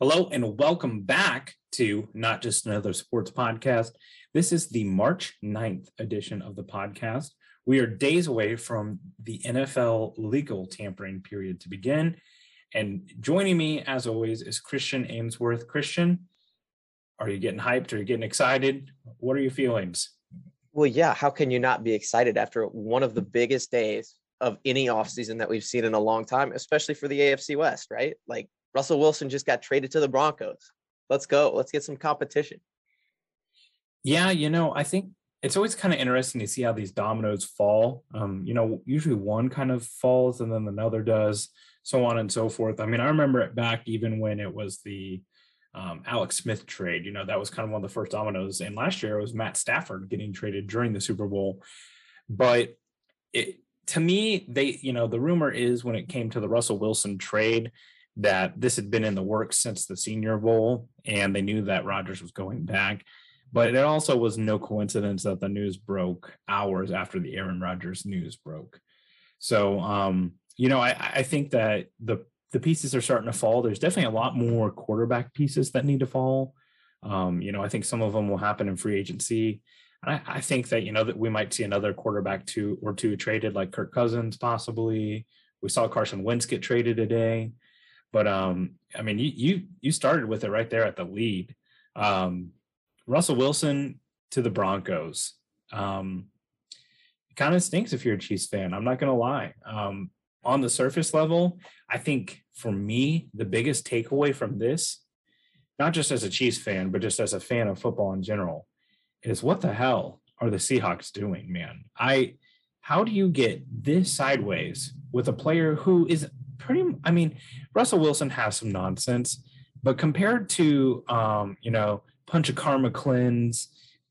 Hello and welcome back to Not Just Another Sports Podcast. This is the March 9th edition of the podcast. We are days away from the NFL legal tampering period to begin. And joining me, as always, is Christian Amesworth. Christian, are you getting hyped? Are you getting excited? What are your feelings? Well, yeah. How can you not be excited after one of the biggest days of any offseason that we've seen in a long time, especially for the AFC West, right? Like Russell Wilson just got traded to the Broncos. Let's go. Let's get some competition. Yeah, you know, I think it's always kind of interesting to see how these dominoes fall. Um, you know, usually one kind of falls and then another does, so on and so forth. I mean, I remember it back even when it was the um, Alex Smith trade. You know, that was kind of one of the first dominoes. And last year it was Matt Stafford getting traded during the Super Bowl. But it, to me, they, you know, the rumor is when it came to the Russell Wilson trade, that this had been in the works since the Senior Bowl, and they knew that Rodgers was going back. But it also was no coincidence that the news broke hours after the Aaron Rodgers news broke. So, um, you know, I, I think that the the pieces are starting to fall. There's definitely a lot more quarterback pieces that need to fall. Um, you know, I think some of them will happen in free agency. I, I think that you know that we might see another quarterback two or two traded, like Kirk Cousins, possibly. We saw Carson Wentz get traded today. But um, I mean, you you you started with it right there at the lead. Um, Russell Wilson to the Broncos. Um, kind of stinks if you're a Chiefs fan. I'm not gonna lie. Um, on the surface level, I think for me, the biggest takeaway from this, not just as a Chiefs fan, but just as a fan of football in general, is what the hell are the Seahawks doing, man? I how do you get this sideways with a player who is pretty i mean russell wilson has some nonsense but compared to um you know Panchakarma cleanse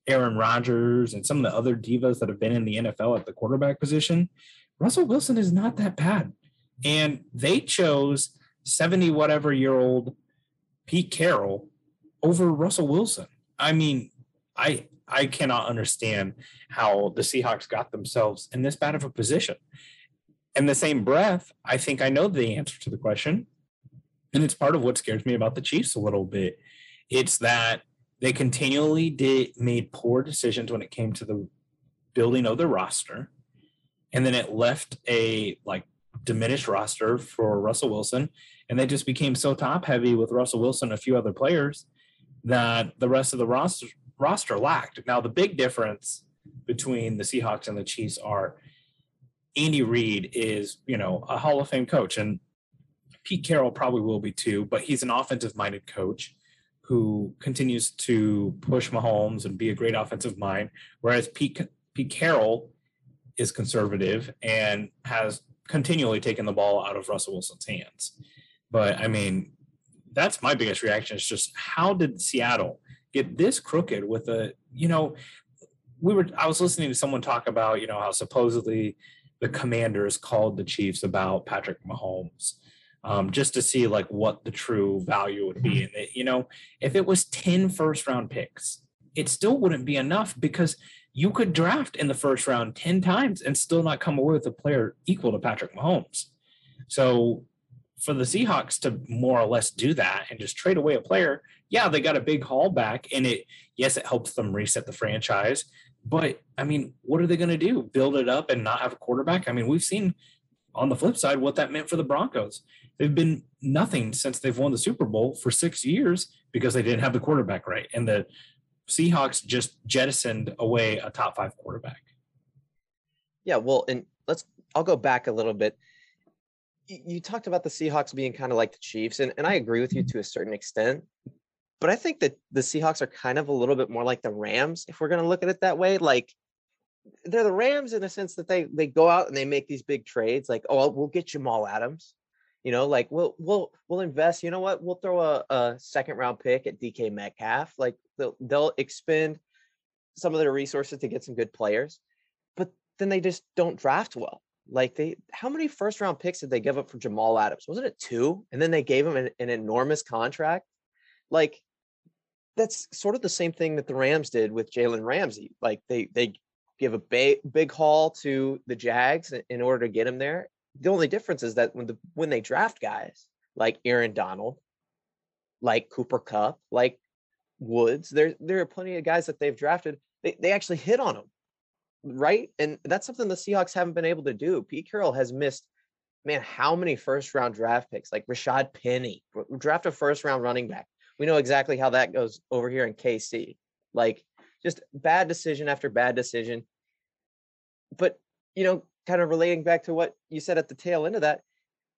aaron rodgers and some of the other divas that have been in the nfl at the quarterback position russell wilson is not that bad. And they chose 70 whatever year old pete carroll over russell wilson. I mean i i cannot understand how the seahawks got themselves in this bad of a position in the same breath, I think I know the answer to the question. And it's part of what scares me about the Chiefs a little bit. It's that they continually did made poor decisions when it came to the building of the roster. And then it left a like diminished roster for Russell Wilson. And they just became so top heavy with Russell Wilson and a few other players that the rest of the roster roster lacked. Now the big difference between the Seahawks and the Chiefs are Andy Reid is, you know, a Hall of Fame coach, and Pete Carroll probably will be too, but he's an offensive minded coach who continues to push Mahomes and be a great offensive mind, whereas Pete, Pete Carroll is conservative and has continually taken the ball out of Russell Wilson's hands. But I mean, that's my biggest reaction is just how did Seattle get this crooked with a, you know, we were I was listening to someone talk about, you know, how supposedly the commanders called the Chiefs about Patrick Mahomes. Um, just to see like what the true value would be. And it, you know, if it was 10 first round picks, it still wouldn't be enough because you could draft in the first round 10 times and still not come away with a player equal to Patrick Mahomes. So for the Seahawks to more or less do that and just trade away a player, yeah, they got a big haul back and it yes, it helps them reset the franchise. But I mean, what are they going to do? Build it up and not have a quarterback? I mean, we've seen on the flip side what that meant for the Broncos. They've been nothing since they've won the Super Bowl for six years because they didn't have the quarterback right. And the Seahawks just jettisoned away a top five quarterback. Yeah, well, and let's I'll go back a little bit. You talked about the Seahawks being kind of like the Chiefs, and, and I agree with you to a certain extent. But I think that the Seahawks are kind of a little bit more like the Rams, if we're going to look at it that way. Like they're the Rams in the sense that they they go out and they make these big trades, like oh we'll get Jamal Adams, you know, like we'll we'll we'll invest. You know what? We'll throw a, a second round pick at DK Metcalf. Like they'll they'll expend some of their resources to get some good players, but then they just don't draft well. Like they, how many first round picks did they give up for Jamal Adams? Wasn't it two? And then they gave him an, an enormous contract. Like that's sort of the same thing that the Rams did with Jalen Ramsey. Like they they give a big big haul to the Jags in order to get him there. The only difference is that when the when they draft guys like Aaron Donald, like Cooper Kupp, like Woods. There, there are plenty of guys that they've drafted. They, they actually hit on them, right? And that's something the Seahawks haven't been able to do. Pete Carroll has missed, man, how many first round draft picks? Like Rashad Penny, draft a first round running back. We know exactly how that goes over here in KC. Like just bad decision after bad decision. But you know, kind of relating back to what you said at the tail end of that,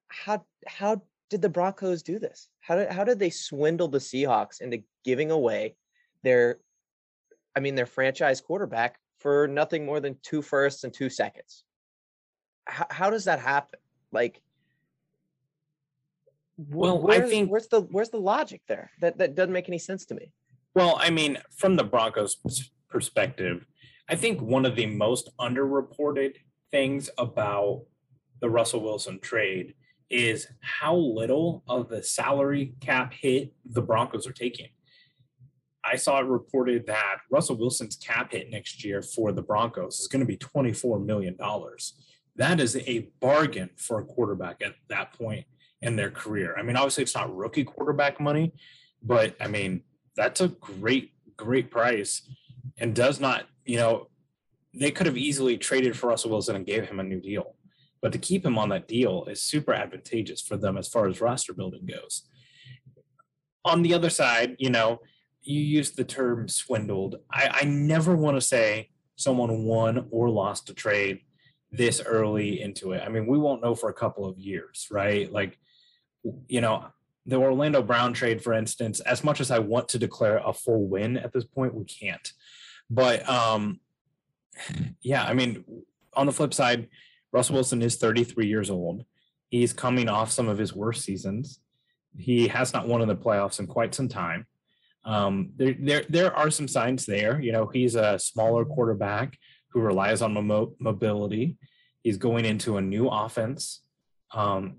how how did the Broncos do this? How did how did they swindle the Seahawks into giving away their I mean their franchise quarterback for nothing more than two firsts and two seconds? How, how does that happen? Like well, where's, I think where's the where's the logic there? That that doesn't make any sense to me. Well, I mean, from the Broncos perspective, I think one of the most underreported things about the Russell Wilson trade is how little of the salary cap hit the Broncos are taking. I saw it reported that Russell Wilson's cap hit next year for the Broncos is going to be $24 million. That is a bargain for a quarterback at that point in their career. I mean, obviously, it's not rookie quarterback money, but I mean, that's a great, great price and does not, you know, they could have easily traded for Russell Wilson and gave him a new deal. But to keep him on that deal is super advantageous for them as far as roster building goes. On the other side, you know, you use the term swindled. I, I never want to say someone won or lost a trade this early into it. I mean, we won't know for a couple of years, right? Like, you know, the Orlando Brown trade, for instance, as much as I want to declare a full win at this point, we can't. But um, yeah, I mean, on the flip side, Russell Wilson is 33 years old. He's coming off some of his worst seasons. He has not won in the playoffs in quite some time. Um, there, there, there are some signs there. You know, he's a smaller quarterback who relies on mo- mobility. He's going into a new offense. Um,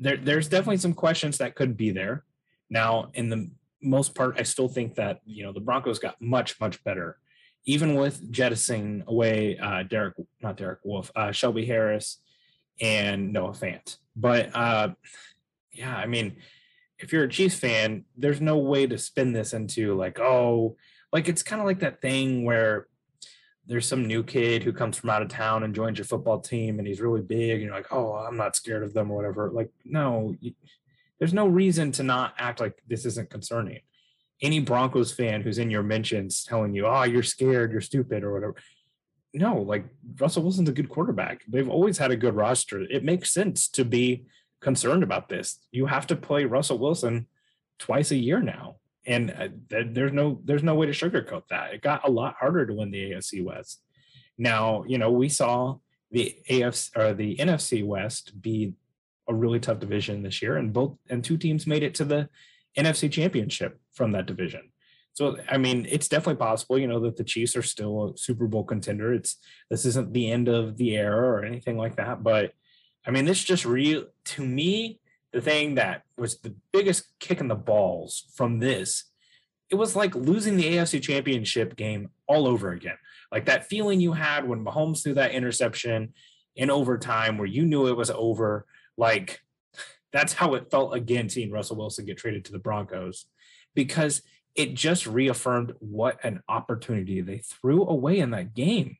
there, there's definitely some questions that could be there. Now, in the most part, I still think that you know the Broncos got much, much better even with jettisoning away uh, Derek, not Derek Wolfe, uh, Shelby Harris, and Noah Fant. But uh, yeah, I mean, if you're a Chiefs fan, there's no way to spin this into like, oh, like it's kind of like that thing where there's some new kid who comes from out of town and joins your football team and he's really big and you're like, oh, I'm not scared of them or whatever. Like, no, you, there's no reason to not act like this isn't concerning any Broncos fan who's in your mentions telling you, "Oh, you're scared, you're stupid," or whatever. No, like Russell Wilson's a good quarterback. They've always had a good roster. It makes sense to be concerned about this. You have to play Russell Wilson twice a year now, and uh, there's no there's no way to sugarcoat that. It got a lot harder to win the AFC West. Now, you know, we saw the AFC or the NFC West be a really tough division this year, and both and two teams made it to the NFC championship from that division. So I mean, it's definitely possible, you know, that the Chiefs are still a Super Bowl contender. It's this isn't the end of the era or anything like that, but I mean, this just real to me, the thing that was the biggest kick in the balls from this, it was like losing the AFC championship game all over again. Like that feeling you had when Mahomes threw that interception in overtime where you knew it was over. Like that's how it felt again seeing Russell Wilson get traded to the Broncos because it just reaffirmed what an opportunity they threw away in that game.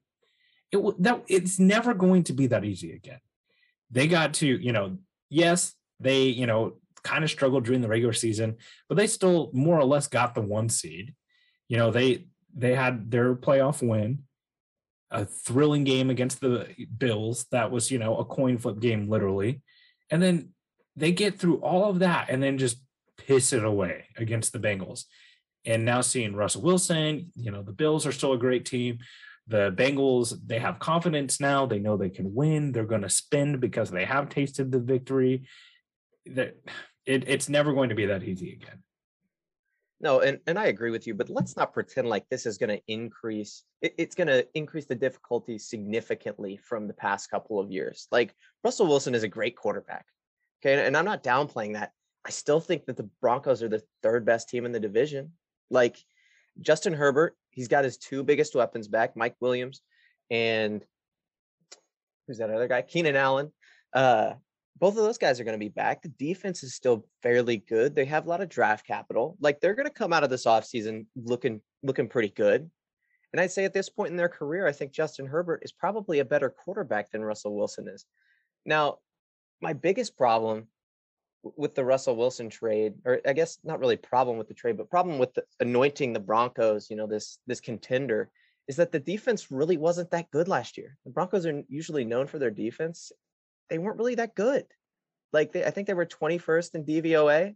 It that it's never going to be that easy again. They got to, you know, yes, they, you know, kind of struggled during the regular season, but they still more or less got the one seed. You know, they they had their playoff win, a thrilling game against the Bills that was, you know, a coin flip game literally. And then they get through all of that and then just piss it away against the Bengals. And now seeing Russell Wilson, you know, the Bills are still a great team. The Bengals, they have confidence now. They know they can win. They're going to spend because they have tasted the victory. That it, it's never going to be that easy again. No, and, and I agree with you, but let's not pretend like this is going to increase. It, it's going to increase the difficulty significantly from the past couple of years. Like Russell Wilson is a great quarterback. Okay. And I'm not downplaying that. I still think that the Broncos are the third best team in the division. Like Justin Herbert, he's got his two biggest weapons back, Mike Williams and who's that other guy? Keenan Allen. Uh, both of those guys are going to be back. The defense is still fairly good. They have a lot of draft capital. Like they're going to come out of this offseason looking looking pretty good. And I'd say at this point in their career, I think Justin Herbert is probably a better quarterback than Russell Wilson is. Now, my biggest problem with the Russell Wilson trade, or I guess not really problem with the trade, but problem with the, anointing the Broncos, you know, this this contender, is that the defense really wasn't that good last year. The Broncos are usually known for their defense. They weren't really that good. Like they, I think they were 21st in DVOA.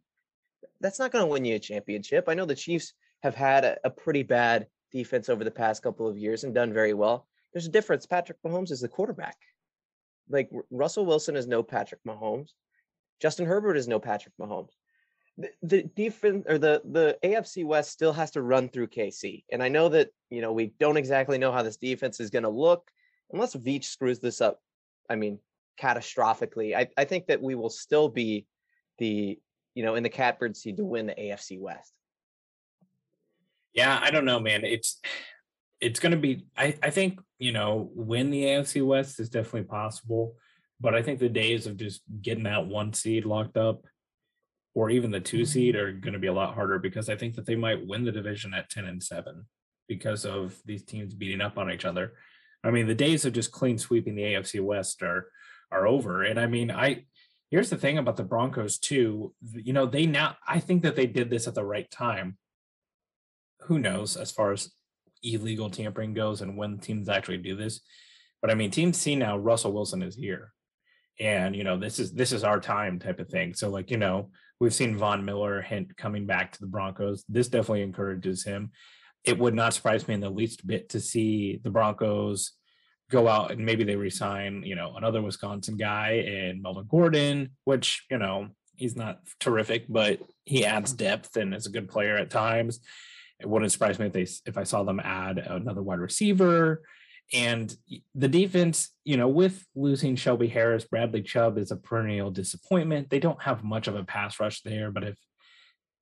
That's not going to win you a championship. I know the Chiefs have had a, a pretty bad defense over the past couple of years and done very well. There's a difference. Patrick Mahomes is the quarterback. Like Russell Wilson is no Patrick Mahomes. Justin Herbert is no Patrick Mahomes. The, the defense or the the AFC West still has to run through KC. And I know that, you know, we don't exactly know how this defense is going to look unless Veach screws this up. I mean, catastrophically. I, I think that we will still be the, you know, in the catbird seed to win the AFC West. Yeah, I don't know, man. It's it's going to be. I I think you know win the AFC West is definitely possible, but I think the days of just getting that one seed locked up, or even the two mm-hmm. seed, are going to be a lot harder because I think that they might win the division at ten and seven because of these teams beating up on each other. I mean, the days of just clean sweeping the AFC West are are over. And I mean, I here's the thing about the Broncos too. You know, they now I think that they did this at the right time who knows as far as illegal tampering goes and when teams actually do this. But I mean, teams see now Russell Wilson is here. And you know, this is this is our time type of thing. So, like, you know, we've seen Von Miller hint coming back to the Broncos. This definitely encourages him. It would not surprise me in the least bit to see the Broncos go out and maybe they resign, you know, another Wisconsin guy and Melvin Gordon, which, you know, he's not terrific, but he adds depth and is a good player at times it wouldn't surprise me if they if I saw them add another wide receiver. And the defense, you know, with losing Shelby Harris, Bradley Chubb is a perennial disappointment. They don't have much of a pass rush there, but if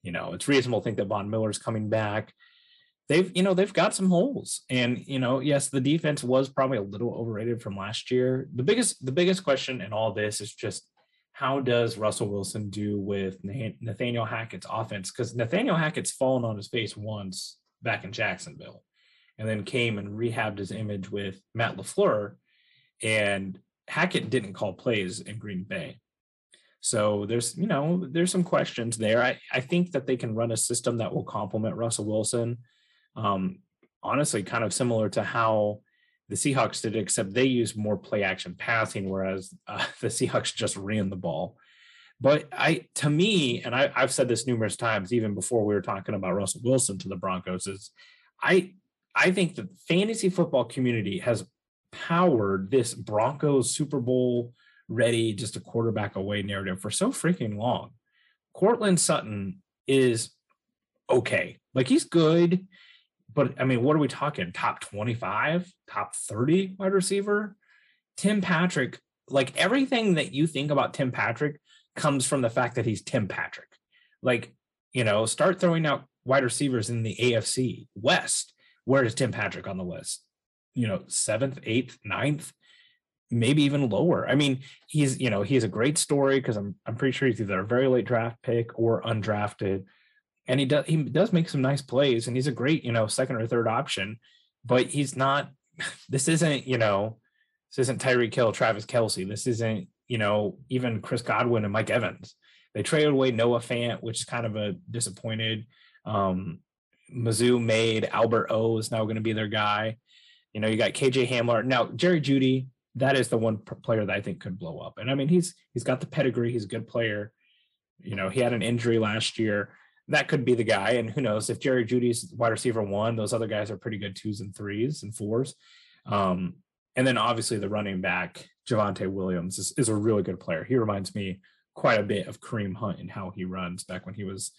you know, it's reasonable to think that Von Miller's coming back. They've, you know, they've got some holes. And, you know, yes, the defense was probably a little overrated from last year. The biggest, the biggest question in all this is just how does Russell Wilson do with Nathaniel Hackett's offense? Because Nathaniel Hackett's fallen on his face once back in Jacksonville and then came and rehabbed his image with Matt LaFleur. And Hackett didn't call plays in Green Bay. So there's, you know, there's some questions there. I, I think that they can run a system that will complement Russell Wilson. Um, honestly, kind of similar to how the Seahawks did, except they used more play action passing, whereas uh, the Seahawks just ran the ball. But I, to me, and I, I've said this numerous times, even before we were talking about Russell Wilson to the Broncos, is I, I think the fantasy football community has powered this Broncos Super Bowl ready, just a quarterback away narrative for so freaking long. Courtland Sutton is okay. Like he's good but I mean, what are we talking? Top 25, top 30 wide receiver? Tim Patrick, like everything that you think about Tim Patrick comes from the fact that he's Tim Patrick. Like, you know, start throwing out wide receivers in the AFC West. Where is Tim Patrick on the list? You know, seventh, eighth, ninth, maybe even lower. I mean, he's, you know, he's a great story because I'm I'm pretty sure he's either a very late draft pick or undrafted and he does he does make some nice plays and he's a great you know second or third option but he's not this isn't you know this isn't Tyreek Hill, Travis Kelce. This isn't, you know, even Chris Godwin and Mike Evans. They traded away Noah Fant, which is kind of a disappointed. Um, Mizzou made Albert O is now going to be their guy. You know, you got KJ Hamler. Now, Jerry Jeudy, that is the one player that I think could blow up. And I mean, he's he's got the pedigree, he's a good player. You know, he had an injury last year that could be the guy. And who knows if Jerry Jeudy's wide receiver one, those other guys are pretty good twos and threes and fours. Um, and then obviously the running back, Javonte Williams, is, is a really good player. He reminds me quite a bit of Kareem Hunt and how he runs back when he was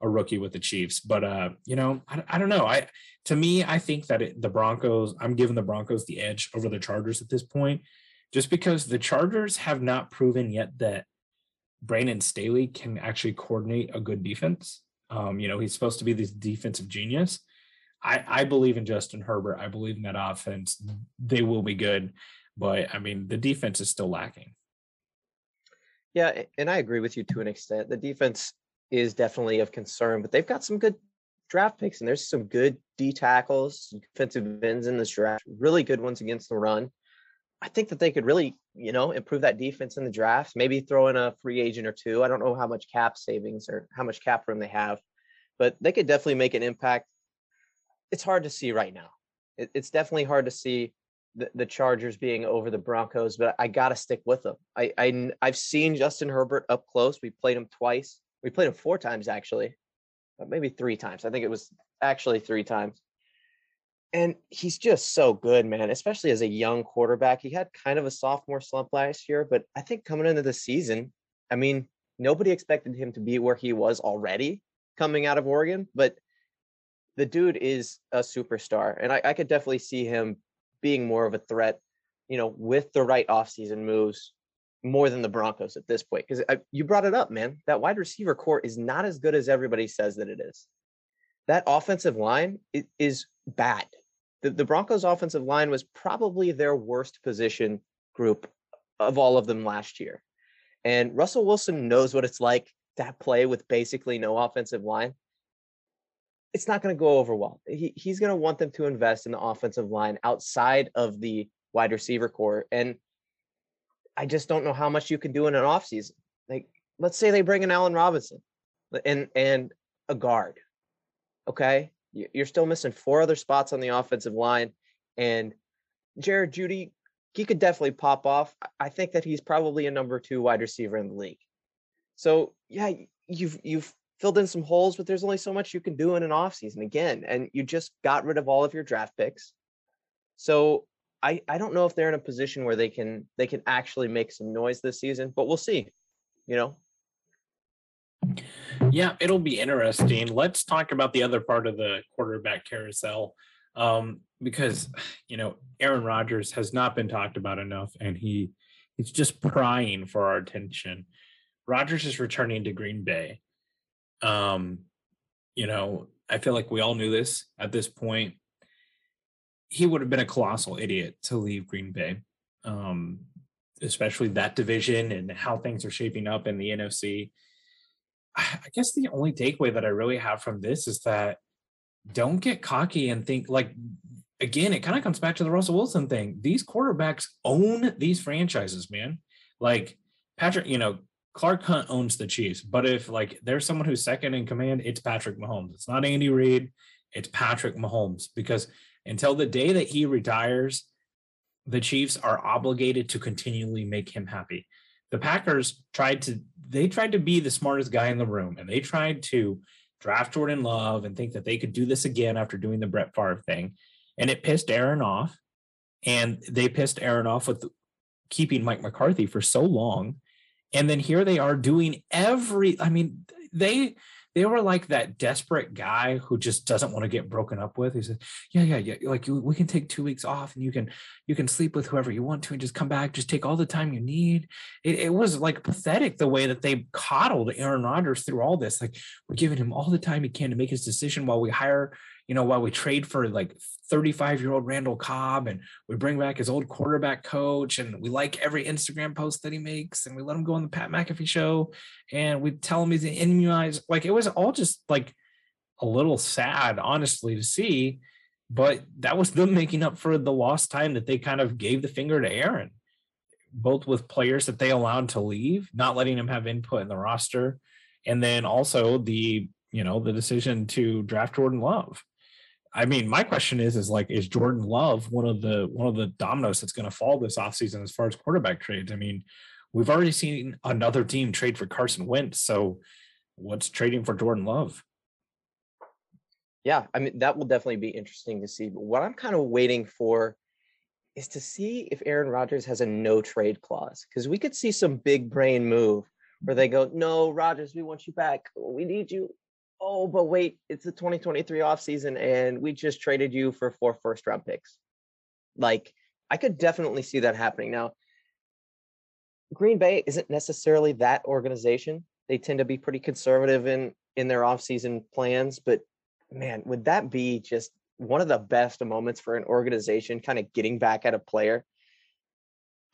a rookie with the Chiefs. But uh, you know, I, I don't know. I to me, I think that it, the Broncos, I'm giving the Broncos the edge over the Chargers at this point, just because the Chargers have not proven yet that Brandon Staley can actually coordinate a good defense. Um, you know, he's supposed to be this defensive genius. I, I believe in Justin Herbert. I believe in that offense. They will be good, but I mean, the defense is still lacking. Yeah, and I agree with you to an extent. The defense is definitely of concern, but they've got some good draft picks and there's some good D tackles, defensive ends in this draft, really good ones against the run. I think that they could really, you know, improve that defense in the draft, maybe throw in a free agent or two. I don't know how much cap savings or how much cap room they have, but they could definitely make an impact. It's hard to see right now. It, it's definitely hard to see the, the Chargers being over the Broncos, but I got to stick with them. I, I I've seen Justin Herbert up close. We played him twice. We played him four times actually, maybe three times. I think it was actually three times. And he's just so good, man, especially as a young quarterback. He had kind of a sophomore slump last year, but I think coming into the season, I mean, nobody expected him to be where he was already coming out of Oregon, but the dude is a superstar. And I, I could definitely see him being more of a threat, you know, with the right offseason moves more than the Broncos at this point. Because uh, you brought it up, man. That wide receiver core is not as good as everybody says that it is. That offensive line is bad. The, the Broncos' offensive line was probably their worst position group of all of them last year. And Russell Wilson knows what it's like to play with basically no offensive line it's not going to go over well. He, he's going to want them to invest in the offensive line outside of the wide receiver core. And I just don't know how much you can do in an offseason. Like, let's say they bring in Allen Robinson and and a guard. Okay. You're still missing four other spots on the offensive line. And Jared Jeudy, he could definitely pop off. I think that he's probably a number two wide receiver in the league. So yeah, you've you've filled in some holes, but there's only so much you can do in an offseason again. And you just got rid of all of your draft picks. So I, I don't know if they're in a position where they can they can actually make some noise this season, but we'll see. You know. Yeah, it'll be interesting. Let's talk about the other part of the quarterback carousel. Um, because you know, Aaron Rodgers has not been talked about enough and he he's just prying for our attention. Rodgers is returning to Green Bay. Um, you know, I feel like we all knew this at this point. He would have been a colossal idiot to leave Green Bay, um, especially that division and how things are shaping up in the NFC. I guess the only takeaway that I really have from this is that don't get cocky and think like again, it kind of comes back to the Russell Wilson thing. These quarterbacks own these franchises, man. Like Patrick, you know, Clark Hunt owns the Chiefs, but if like there's someone who's second in command, it's Patrick Mahomes. It's not Andy Reid, it's Patrick Mahomes because until the day that he retires, the Chiefs are obligated to continually make him happy. The Packers tried to they tried to be the smartest guy in the room and they tried to draft Jordan Love and think that they could do this again after doing the Brett Favre thing. And it pissed Aaron off. And they pissed Aaron off with keeping Mike McCarthy for so long and then here they are doing every i mean they they were like that desperate guy who just doesn't want to get broken up with. He said yeah yeah yeah like we can take two weeks off and you can you can sleep with whoever you want to and just come back just take all the time you need. It, it was like pathetic the way that they coddled aaron rodgers through all this like we're giving him all the time he can to make his decision while we hire you know, while we trade for like 35 year old Randall Cobb and we bring back his old quarterback coach and we like every Instagram post that he makes and we let him go on the Pat McAfee show and we tell him he's an immunized. Like it was all just like a little sad, honestly, to see. But that was them making up for the lost time that they kind of gave the finger to Aaron, both with players that they allowed to leave, not letting him have input in the roster, and then also the you know the decision to draft Jordan Love. I mean, my question is, is like, is Jordan Love one of the one of the dominoes that's going to fall this offseason as far as quarterback trades? I mean, we've already seen another team trade for Carson Wentz. So what's trading for Jordan Love? Yeah, I mean, that will definitely be interesting to see. But what I'm kind of waiting for is to see if Aaron Rodgers has a no trade clause because we could see some big brain move where they go, No, Rodgers, we want you back. We need you oh, but wait, it's the 2023 offseason and we just traded you for four first round picks. Like, I could definitely see that happening. Now, Green Bay isn't necessarily that organization. They tend to be pretty conservative in in their offseason plans, but man, would that be just one of the best moments for an organization kind of getting back at a player?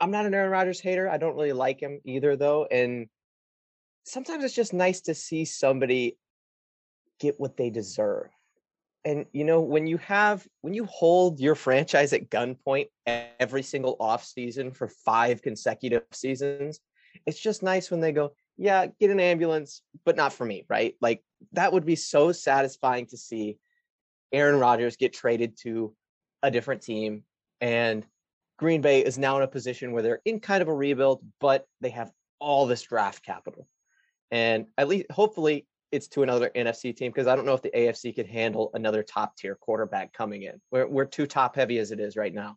I'm not an Aaron Rodgers hater. I don't really like him either, though. And sometimes it's just nice to see somebody get what they deserve. And you know, when you have when you hold your franchise at gunpoint every single off season for five consecutive seasons, it's just nice when they go, "Yeah, get an ambulance, but not for me," right? Like that would be so satisfying to see Aaron Rodgers get traded to a different team and Green Bay is now in a position where they're in kind of a rebuild, but they have all this draft capital. And at least hopefully it's to another NFC team because I don't know if the AFC could handle another top tier quarterback coming in. We're we're too top heavy as it is right now.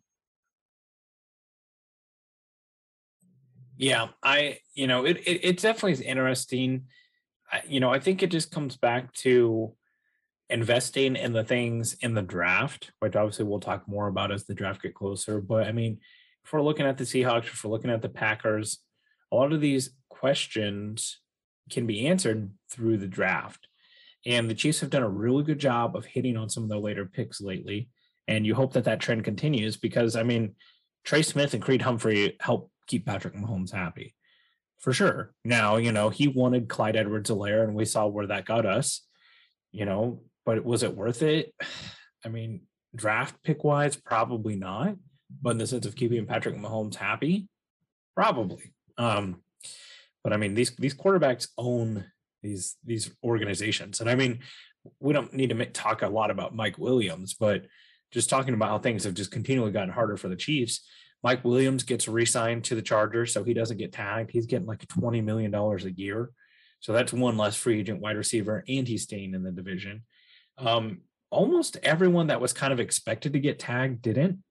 Yeah, I you know it it, it definitely is interesting. I, you know, I think it just comes back to investing in the things in the draft, which obviously we'll talk more about as the draft get closer. But I mean, if we're looking at the Seahawks, if we're looking at the Packers, a lot of these questions can be answered through the draft. And the Chiefs have done a really good job of hitting on some of their later picks lately. And you hope that that trend continues because, I mean, Trey Smith and Creed Humphrey help keep Patrick Mahomes happy for sure. Now, you know, he wanted Clyde Edwards Helaire, and we saw where that got us. You know, but was it worth it? I mean, draft pick wise, probably not. But in the sense of keeping Patrick Mahomes happy, probably. Um, but I mean, these these quarterbacks own these these organizations, and I mean, we don't need to talk a lot about Mike Williams, but just talking about how things have just continually gotten harder for the Chiefs. Mike Williams gets re-signed to the Chargers, so he doesn't get tagged. He's getting like twenty million dollars a year, so that's one less free agent wide receiver, and he's staying in the division. Um, almost everyone that was kind of expected to get tagged didn't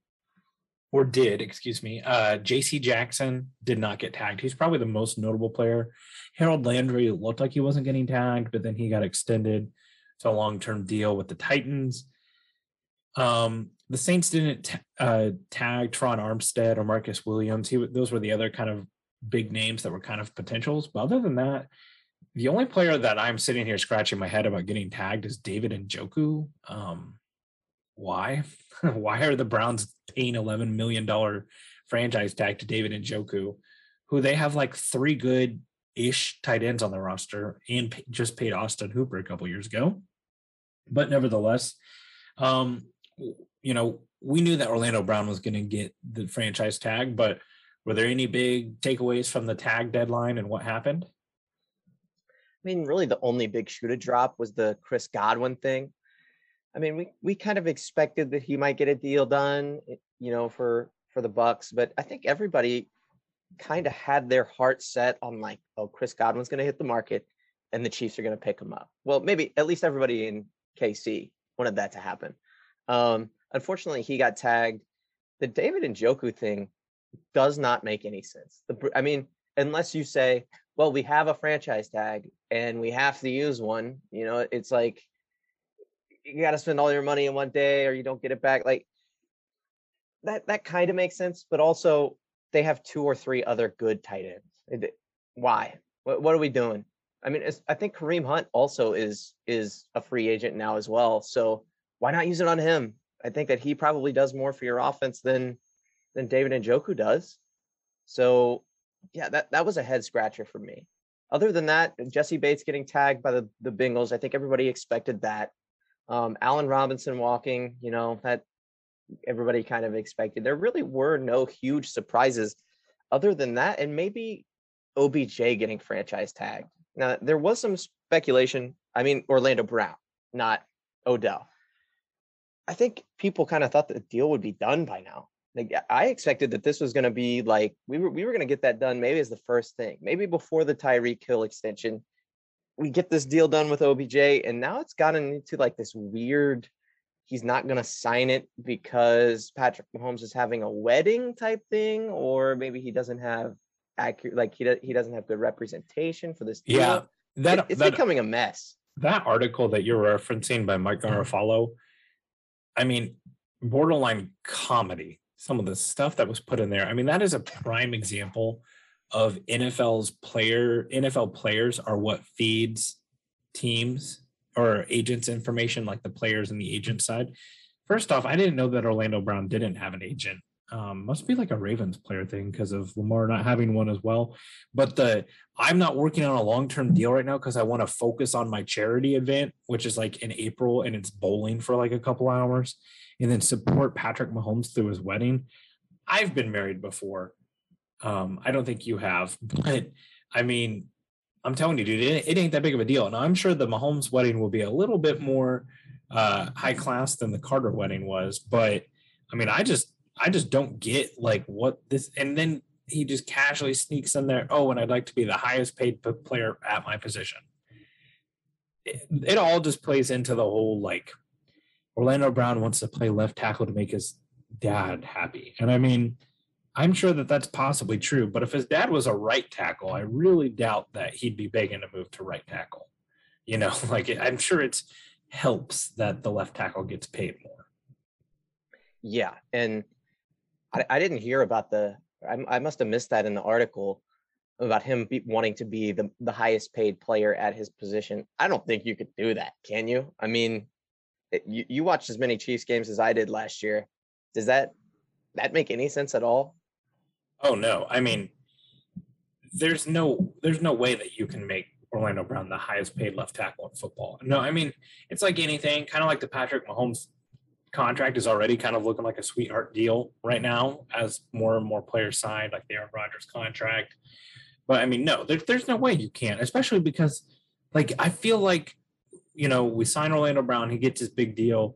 or did, excuse me. Uh, JC Jackson did not get tagged. He's probably the most notable player. Harold Landry looked like he wasn't getting tagged, but then he got extended to a long term deal with the Titans. Um, the Saints didn't t- uh, tag Tron Armstead or Marcus Williams. He, those were the other kind of big names that were kind of potentials. But other than that, the only player that I'm sitting here scratching my head about getting tagged is David Njoku. Um, why? why are the Browns paying $11 million franchise tag to David Njoku, who they have like three good ish tight ends on the roster and just paid Austin Hooper a couple years ago? But nevertheless, um, you know, we knew that Orlando Brown was going to get the franchise tag, but were there any big takeaways from the tag deadline and what happened? I mean, really, the only big shoe to drop was the Chris Godwin thing. I mean, we we kind of expected that he might get a deal done, eh, you know, for for the Bucs, but I think everybody kind of had their heart set on like, oh, Chris Godwin's going to hit the market, and the Chiefs are going to pick him up. Well, maybe at least everybody in KC wanted that to happen. Um, unfortunately, he got tagged. The David Njoku thing does not make any sense. The, I mean, unless you say, well, we have a franchise tag and we have to use one. You know, it's like you got to spend all your money in one day or you don't get it back. Like that, that kind of makes sense. But also, they have two or three other good tight ends. Why? What, what are we doing? I mean, I think Kareem Hunt also is is a free agent now as well. So why not use it on him? I think that he probably does more for your offense than than David Njoku does. So yeah, that, that was a head scratcher for me. Other than that, Jessie Bates getting tagged by the, the Bengals, I think everybody expected that. Um, Allen Robinson walking, you know, that everybody kind of expected. There really were no huge surprises other than that, and maybe OBJ getting franchise tagged. Now, there was some speculation. I mean, Orlando Brown, not Odell. I think people kind of thought the deal would be done by now. Like I expected that this was going to be like we were we were going to get that done maybe as the first thing, maybe before the Tyreek Hill extension. We get this deal done with OBJ, and now it's gotten into like this weird. He's not going to sign it because Patrick Mahomes is having a wedding type thing, or maybe he doesn't have accurate, like he he doesn't have good representation for this. Deal. Yeah, that it, it's that, becoming a mess. That article that you're referencing by Mike mm-hmm. I mean, borderline comedy some of the stuff that was put in there. I mean, that is a prime example of NFL's player NFL players are what feeds teams or agents information like the players and the agent side. First off, I didn't know that Orlando Brown didn't have an agent. um, must be like a Ravens player thing because of Lamar not having one as well. But the I'm not working on a long term deal right now because I want to focus on my charity event, which is like in April and it's bowling for like a couple hours, and then support Patrick Mahomes through his wedding. I've been married before. Um, I don't think you have, but I mean, I'm telling you, dude, it, it ain't that big of a deal. And I'm sure the Mahomes wedding will be a little bit more uh, high class than the Carter wedding was, but I mean, I just I just don't get like what this. And then he just casually sneaks in there. Oh, and I'd like to be the highest paid player at my position. It, it all just plays into the whole like Orlando Brown wants to play left tackle to make his dad happy. And I mean, I'm sure that that's possibly true. But if his dad was a right tackle, I really doubt that he'd be begging to move to right tackle. You know, like I'm sure it helps that the left tackle gets paid more. Yeah, and I, I didn't hear about the. I, I, must have missed that in the article about him be, wanting to be the the highest paid player at his position. I don't think you could do that, can you? I mean, it, you you watched as many Chiefs games as I did last year. Does that that make any sense at all? Oh no! I mean, there's no there's no way that you can make Orlando Brown the highest paid left tackle in football. No, I mean it's like anything, kind of like the Patrick Mahomes contract is already kind of looking like a sweetheart deal right now as more and more players signed, like the Aaron Rodgers contract. But I mean, no, there, there's no way you can, especially because, like, I feel like, you know, we sign Orlando Brown, he gets his big deal.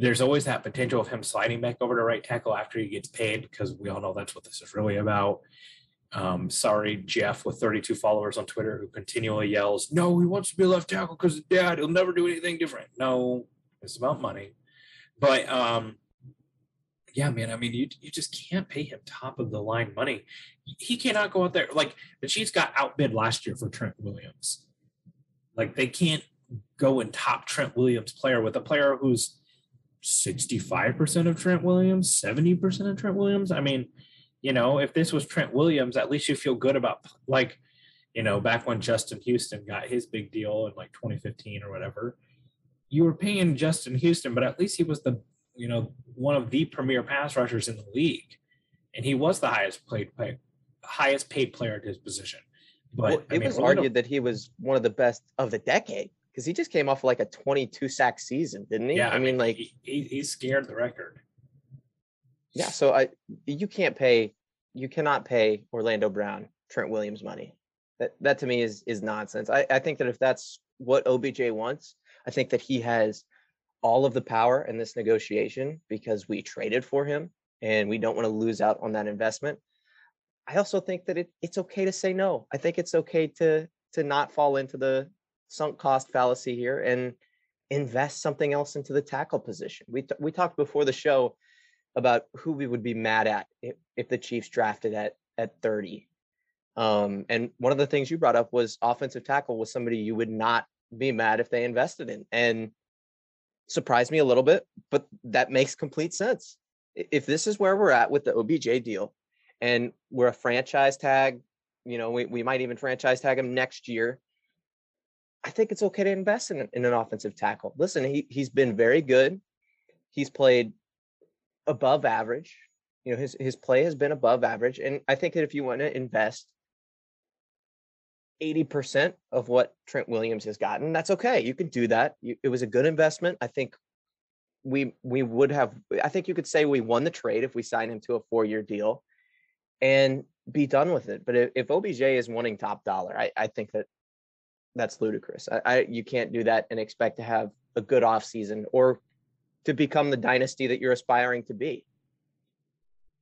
There's always that potential of him sliding back over to right tackle after he gets paid, because we all know that's what this is really about. Um, sorry, Jeff, with 32 followers on Twitter, who continually yells, "No, he wants to be left tackle because dad. He'll never do anything different." No, it's about money. But um, yeah, man, I mean, you you just can't pay him top of the line money. He cannot go out there like the Chiefs got outbid last year for Trent Williams. Like they can't go and top Trent Williams player with a player who's 65% of Trent Williams, 70% of Trent Williams. I mean, you know, if this was Trent Williams, at least you feel good about like, you know, back when Justin Houston got his big deal in like 2015 or whatever you were paying Justin Houston, but at least he was the you know one of the premier pass rushers in the league, and he was the highest played play, highest paid player at his position. But well, it I mean, was argued that he was one of the best of the decade because he just came off like a 22 sack season, didn't he? Yeah, I, mean, like he, he, he scared the record. Yeah, so I you can't pay you cannot pay Orlando Brown Trent Williams money. That that to me is is nonsense. I, I think that if that's what OBJ wants, I think that he has all of the power in this negotiation because we traded for him and we don't want to lose out on that investment. I also think that it, it's okay to say no. I think it's okay to to not fall into the sunk cost fallacy here and invest something else into the tackle position. We t- we talked before the show about who we would be mad at if, if the Chiefs drafted at at 30. Um, and one of the things you brought up was offensive tackle was somebody you would not be mad if they invested in and surprised me a little bit, but that makes complete sense. If this is where we're at with the OBJ deal and we're a franchise tag, you know, we, we might even franchise tag him next year. I think it's okay to invest in, in an offensive tackle. Listen, he, he's been very good. He's played above average. You know, his, his play has been above average. And I think that if you want to invest 80% of what Trent Williams has gotten. That's okay. You can do that. You, it was a good investment. I think we we would have I think you could say we won the trade if we signed him to a 4-year deal and be done with it. But if, if OBJ is wanting top dollar, I, I think that that's ludicrous. I, I you can't do that and expect to have a good off season or to become the dynasty that you're aspiring to be.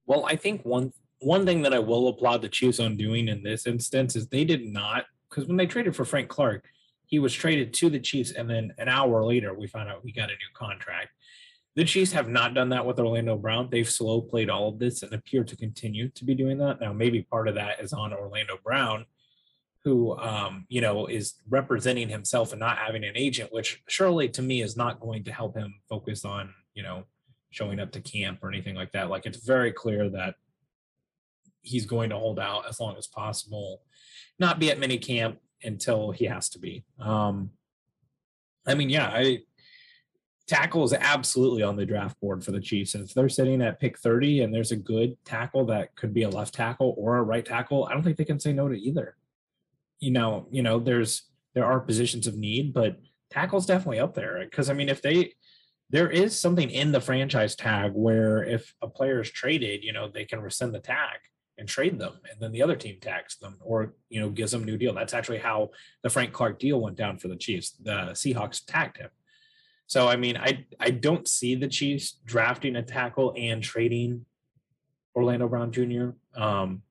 Well, I think one one thing that I will applaud the Chiefs on doing in this instance is they did not because when they traded for Frank Clark, he was traded to the Chiefs, and then an hour later we found out we got a new contract. The Chiefs have not done that with Orlando Brown. They've slow played all of this and appear to continue to be doing that. Now, maybe part of that is on Orlando Brown, who um, you know is representing himself and not having an agent, which surely to me is not going to help him focus on you know showing up to camp or anything like that. Like it's very clear that he's going to hold out as long as possible, not be at mini camp until he has to be. Um, I mean, yeah, I tackle is absolutely on the draft board for the Chiefs. And if they're sitting at pick 30 and there's a good tackle that could be a left tackle or a right tackle, I don't think they can say no to either. You know, you know, there's there are positions of need, but tackle's definitely up there. Because I mean, if they there is something in the franchise tag where if a player is traded, you know, they can rescind the tag and trade them and then the other team tags them or you know gives them a new deal that's actually how the frank clark deal went down for the chiefs the seahawks tagged him so I mean, I I don't see the Chiefs drafting a tackle and trading Orlando Brown Jr. Um,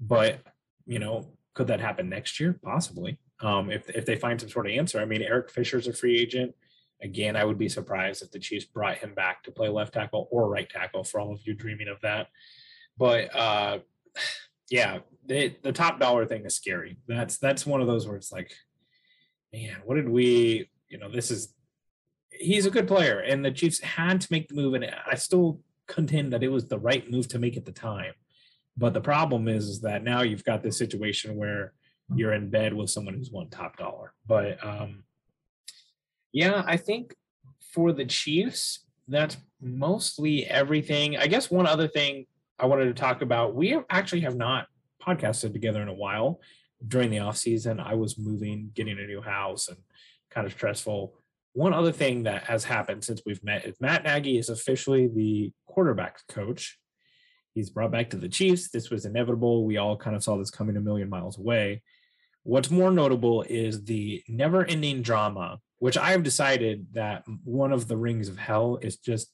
but you know, could that happen next year? Possibly. Um, if if they find some sort of answer. I mean, Eric Fisher's a free agent. Again, I would be surprised if the Chiefs brought him back to play left tackle or right tackle. For all of you dreaming of that, but uh, yeah, they, the top dollar thing is scary. That's that's one of those where it's like, man, what did we? You know, this is he's a good player, and the Chiefs had to make the move, and I still contend that it was the right move to make at the time. But the problem is, is that now you've got this situation where you're in bed with someone who's won top dollar. But um, yeah, I think for the Chiefs, that's mostly everything. I guess one other thing I wanted to talk about, we actually have not podcasted together in a while. During the off season, I was moving, getting a new house, and kind of stressful one other thing that has happened since we've met is Matt Nagy is officially the quarterback coach. He's brought back to the Chiefs. This was inevitable. We all kind of saw this coming a million miles away. What's more notable is the never ending drama, which I have decided that one of the rings of hell is just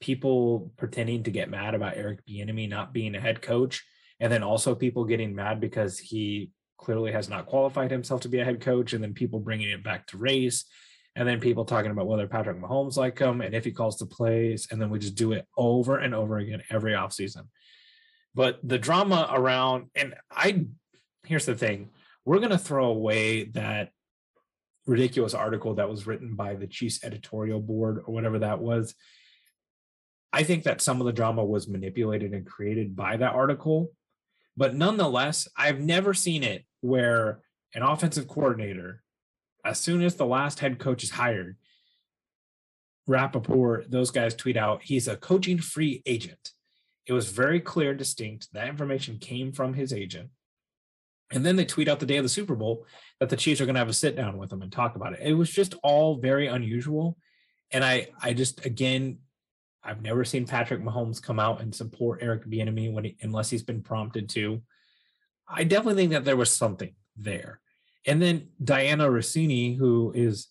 people pretending to get mad about Eric Bieniemy not being a head coach. And then also people getting mad because he clearly has not qualified himself to be a head coach. And then people bringing it back to race and then people talking about whether Patrick Mahomes like him and if he calls the plays, and then we just do it over and over again every offseason. But the drama around, and I, here's the thing we're to throw away that ridiculous article that was written by the Chiefs editorial board or whatever that was. I think that some of the drama was manipulated and created by that article. But nonetheless, I've never seen it where an offensive coordinator as soon as the last head coach is hired, Rapoport, those guys tweet out he's a coaching free agent. It was very clear and distinct. That information came from his agent. And then they tweet out the day of the Super Bowl that the Chiefs are going to have a sit down with him and talk about it. It was just all very unusual. And I, I just, again, I've never seen Patrick Mahomes come out and support Eric Bieniemy when he, unless he's been prompted to. I definitely think that there was something there. And then Dianna Russini, who is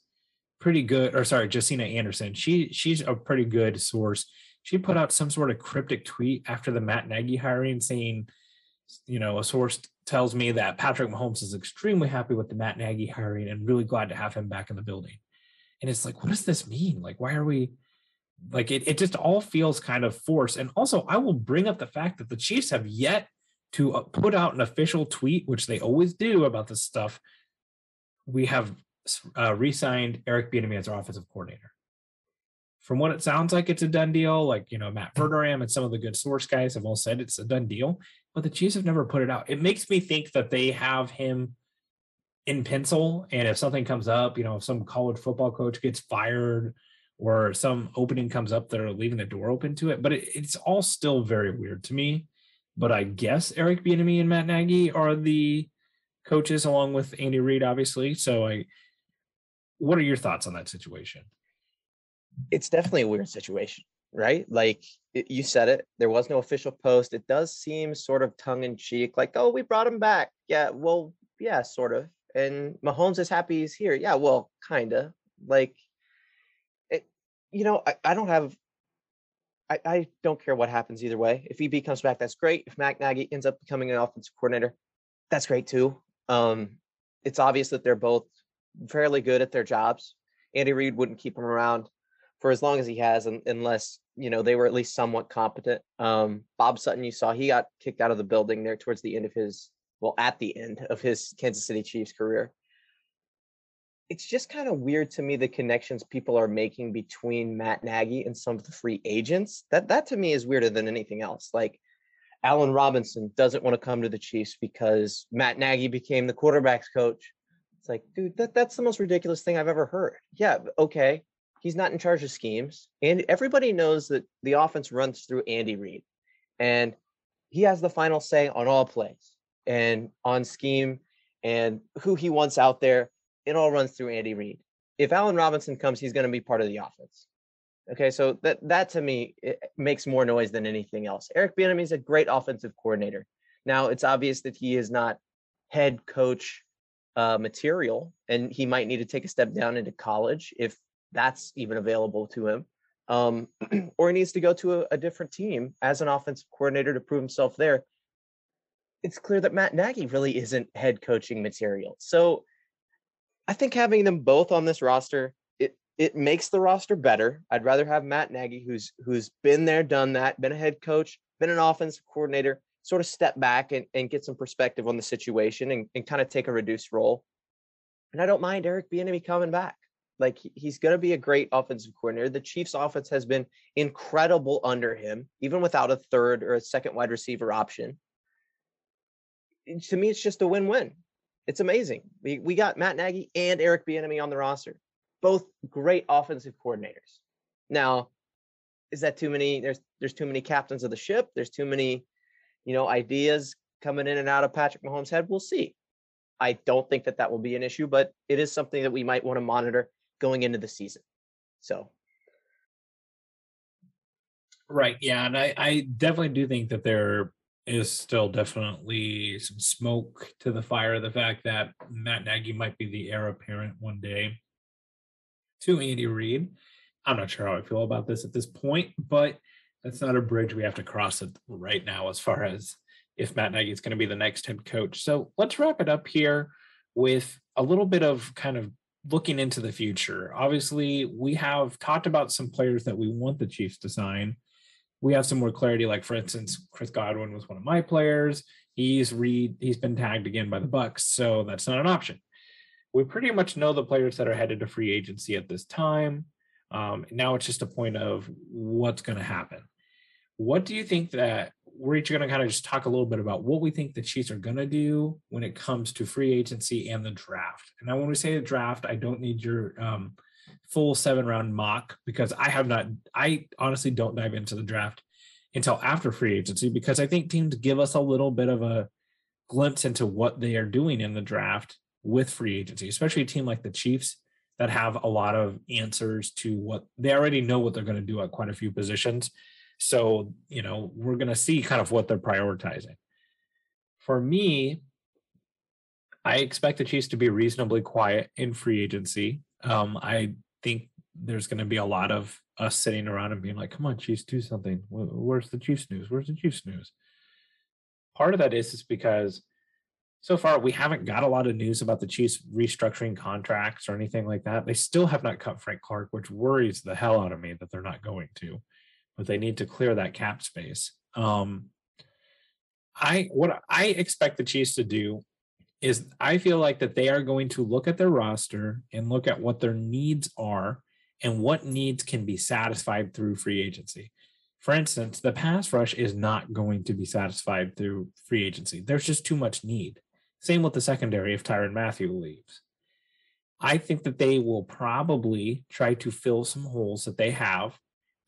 pretty good, or sorry, Josina Anderson, she she's a pretty good source. She put out some sort of cryptic tweet after the Matt Nagy hiring saying, you know, a source tells me that Patrick Mahomes is extremely happy with the Matt Nagy hiring and really glad to have him back in the building. And it's like, what does this mean? Like, why are we like it, it just all feels kind of forced. And also, I will bring up the fact that the Chiefs have yet to uh, put out an official tweet, which they always do about this stuff, we have uh, re-signed Eric Bieniemy as our offensive coordinator. From what it sounds like, it's a done deal. Like you know, Matt Verderame and some of the good source guys have all said it's a done deal, but the Chiefs have never put it out. It makes me think that they have him in pencil, and if something comes up, you know, if some college football coach gets fired or some opening comes up, they're leaving the door open to it. But it, it's all still very weird to me. But I guess Eric Bieniemy and Matt Nagy are the coaches along with Andy Reid, obviously. So I what are your thoughts on that situation? It's definitely a weird situation, right? Like it, you said it, there was no official post. It does seem sort of tongue in cheek, like, oh, we brought him back. Yeah, well, yeah, sort of. And Mahomes is happy he's here. Yeah, well, kind of. Like, it, you know, I, I don't have I, I, don't care what happens either way. If EB comes back, that's great. If Matt Nagy ends up becoming an offensive coordinator, that's great too. Um, it's obvious that they're both fairly good at their jobs. Andy Reid wouldn't keep him around for as long as he has, unless you know they were at least somewhat competent. Um, Bob Sutton, you saw he got kicked out of the building there towards the end of his, well, at the end of his Kansas City Chiefs career. It's just kind of weird to me the connections people are making between Matt Nagy and some of the free agents. That that to me is weirder than anything else. Like Allen Robinson doesn't want to come to the Chiefs because Matt Nagy became the quarterbacks coach. It's like, dude, that, that's the most ridiculous thing I've ever heard. Yeah, okay. he's not in charge of schemes. And everybody knows that the offense runs through Andy Reid. And he has the final say on all plays and on scheme and who he wants out there. It all runs through Andy Reid. If Allen Robinson comes, he's going to be part of the offense. Okay, so that that to me makes more noise than anything else. Eric Bieniemy is a great offensive coordinator. Now it's obvious that he is not head coach uh, material, and he might need to take a step down into college if that's even available to him. Um, or he needs to go to a, a different team as an offensive coordinator to prove himself there. It's clear that Matt Nagy really isn't head coaching material. So I think having them both on this roster, it makes the roster better. I'd rather have Matt Nagy, who's who's been there, done that, been a head coach, been an offensive coordinator, sort of step back and, and get some perspective on the situation and, and kind of take a reduced role. And I don't mind Eric Bieniemy coming back. Like he's going to be a great offensive coordinator. The Chiefs' offense has been incredible under him, even without a third or a second wide receiver option. To me, it's just a win-win. It's amazing. We we got Matt Nagy and Eric Bieniemy on the roster, both great offensive coordinators. Now, is that too many? There's there's too many captains of the ship. There's too many, you know, ideas coming in and out of Patrick Mahomes' head. We'll see. I don't think that that will be an issue, but it is something that we might want to monitor going into the season. So. Right. Yeah. And I, I definitely do think that there is still definitely some smoke to the fire. Of the fact that Matt Nagy might be the heir apparent one day to Andy Reid. I'm not sure how I feel about this at this point, but that's not a bridge we have to cross it right now as far as if Matt Nagy is going to be the next head coach. So let's wrap it up here with a little bit of kind of looking into the future, obviously we have talked about some players that we want the Chiefs to sign. We have some more clarity, like for instance, Chris Godwin was one of my players. He's read he's been tagged again by the Bucs, so that's not an option. We pretty much know the players that are headed to free agency at this time. Um, now it's just a point of what's going to happen. What do you think that we're each going to kind of just talk a little bit about what we think the Chiefs are going to do when it comes to free agency and the draft. And now, when we say the draft, I don't need your um, full seven round mock because I have not, I honestly don't dive into the draft until after free agency because I think teams give us a little bit of a glimpse into what they are doing in the draft with free agency, especially a team like the Chiefs that have a lot of answers to what they already know what they're going to do at quite a few positions. So, you know, we're going to see kind of what they're prioritizing. For me, I expect the Chiefs to be reasonably quiet in free agency. Um, I think there's going to be a lot of us sitting around and being like, come on, Chiefs, do something. Where's the Chiefs news? Where's the Chiefs news? Part of that is, is because so far we haven't got a lot of news about the Chiefs restructuring contracts or anything like that. They still have not cut Frank Clark, which worries the hell out of me that they're not going to but they need to clear that cap space. Um, I what I expect the Chiefs to do is I feel like that they are going to look at their roster and look at what their needs are and what needs can be satisfied through free agency. For instance, the pass rush is not going to be satisfied through free agency. There's just too much need. Same with the secondary if Tyrann Mathieu leaves. I think that they will probably try to fill some holes that they have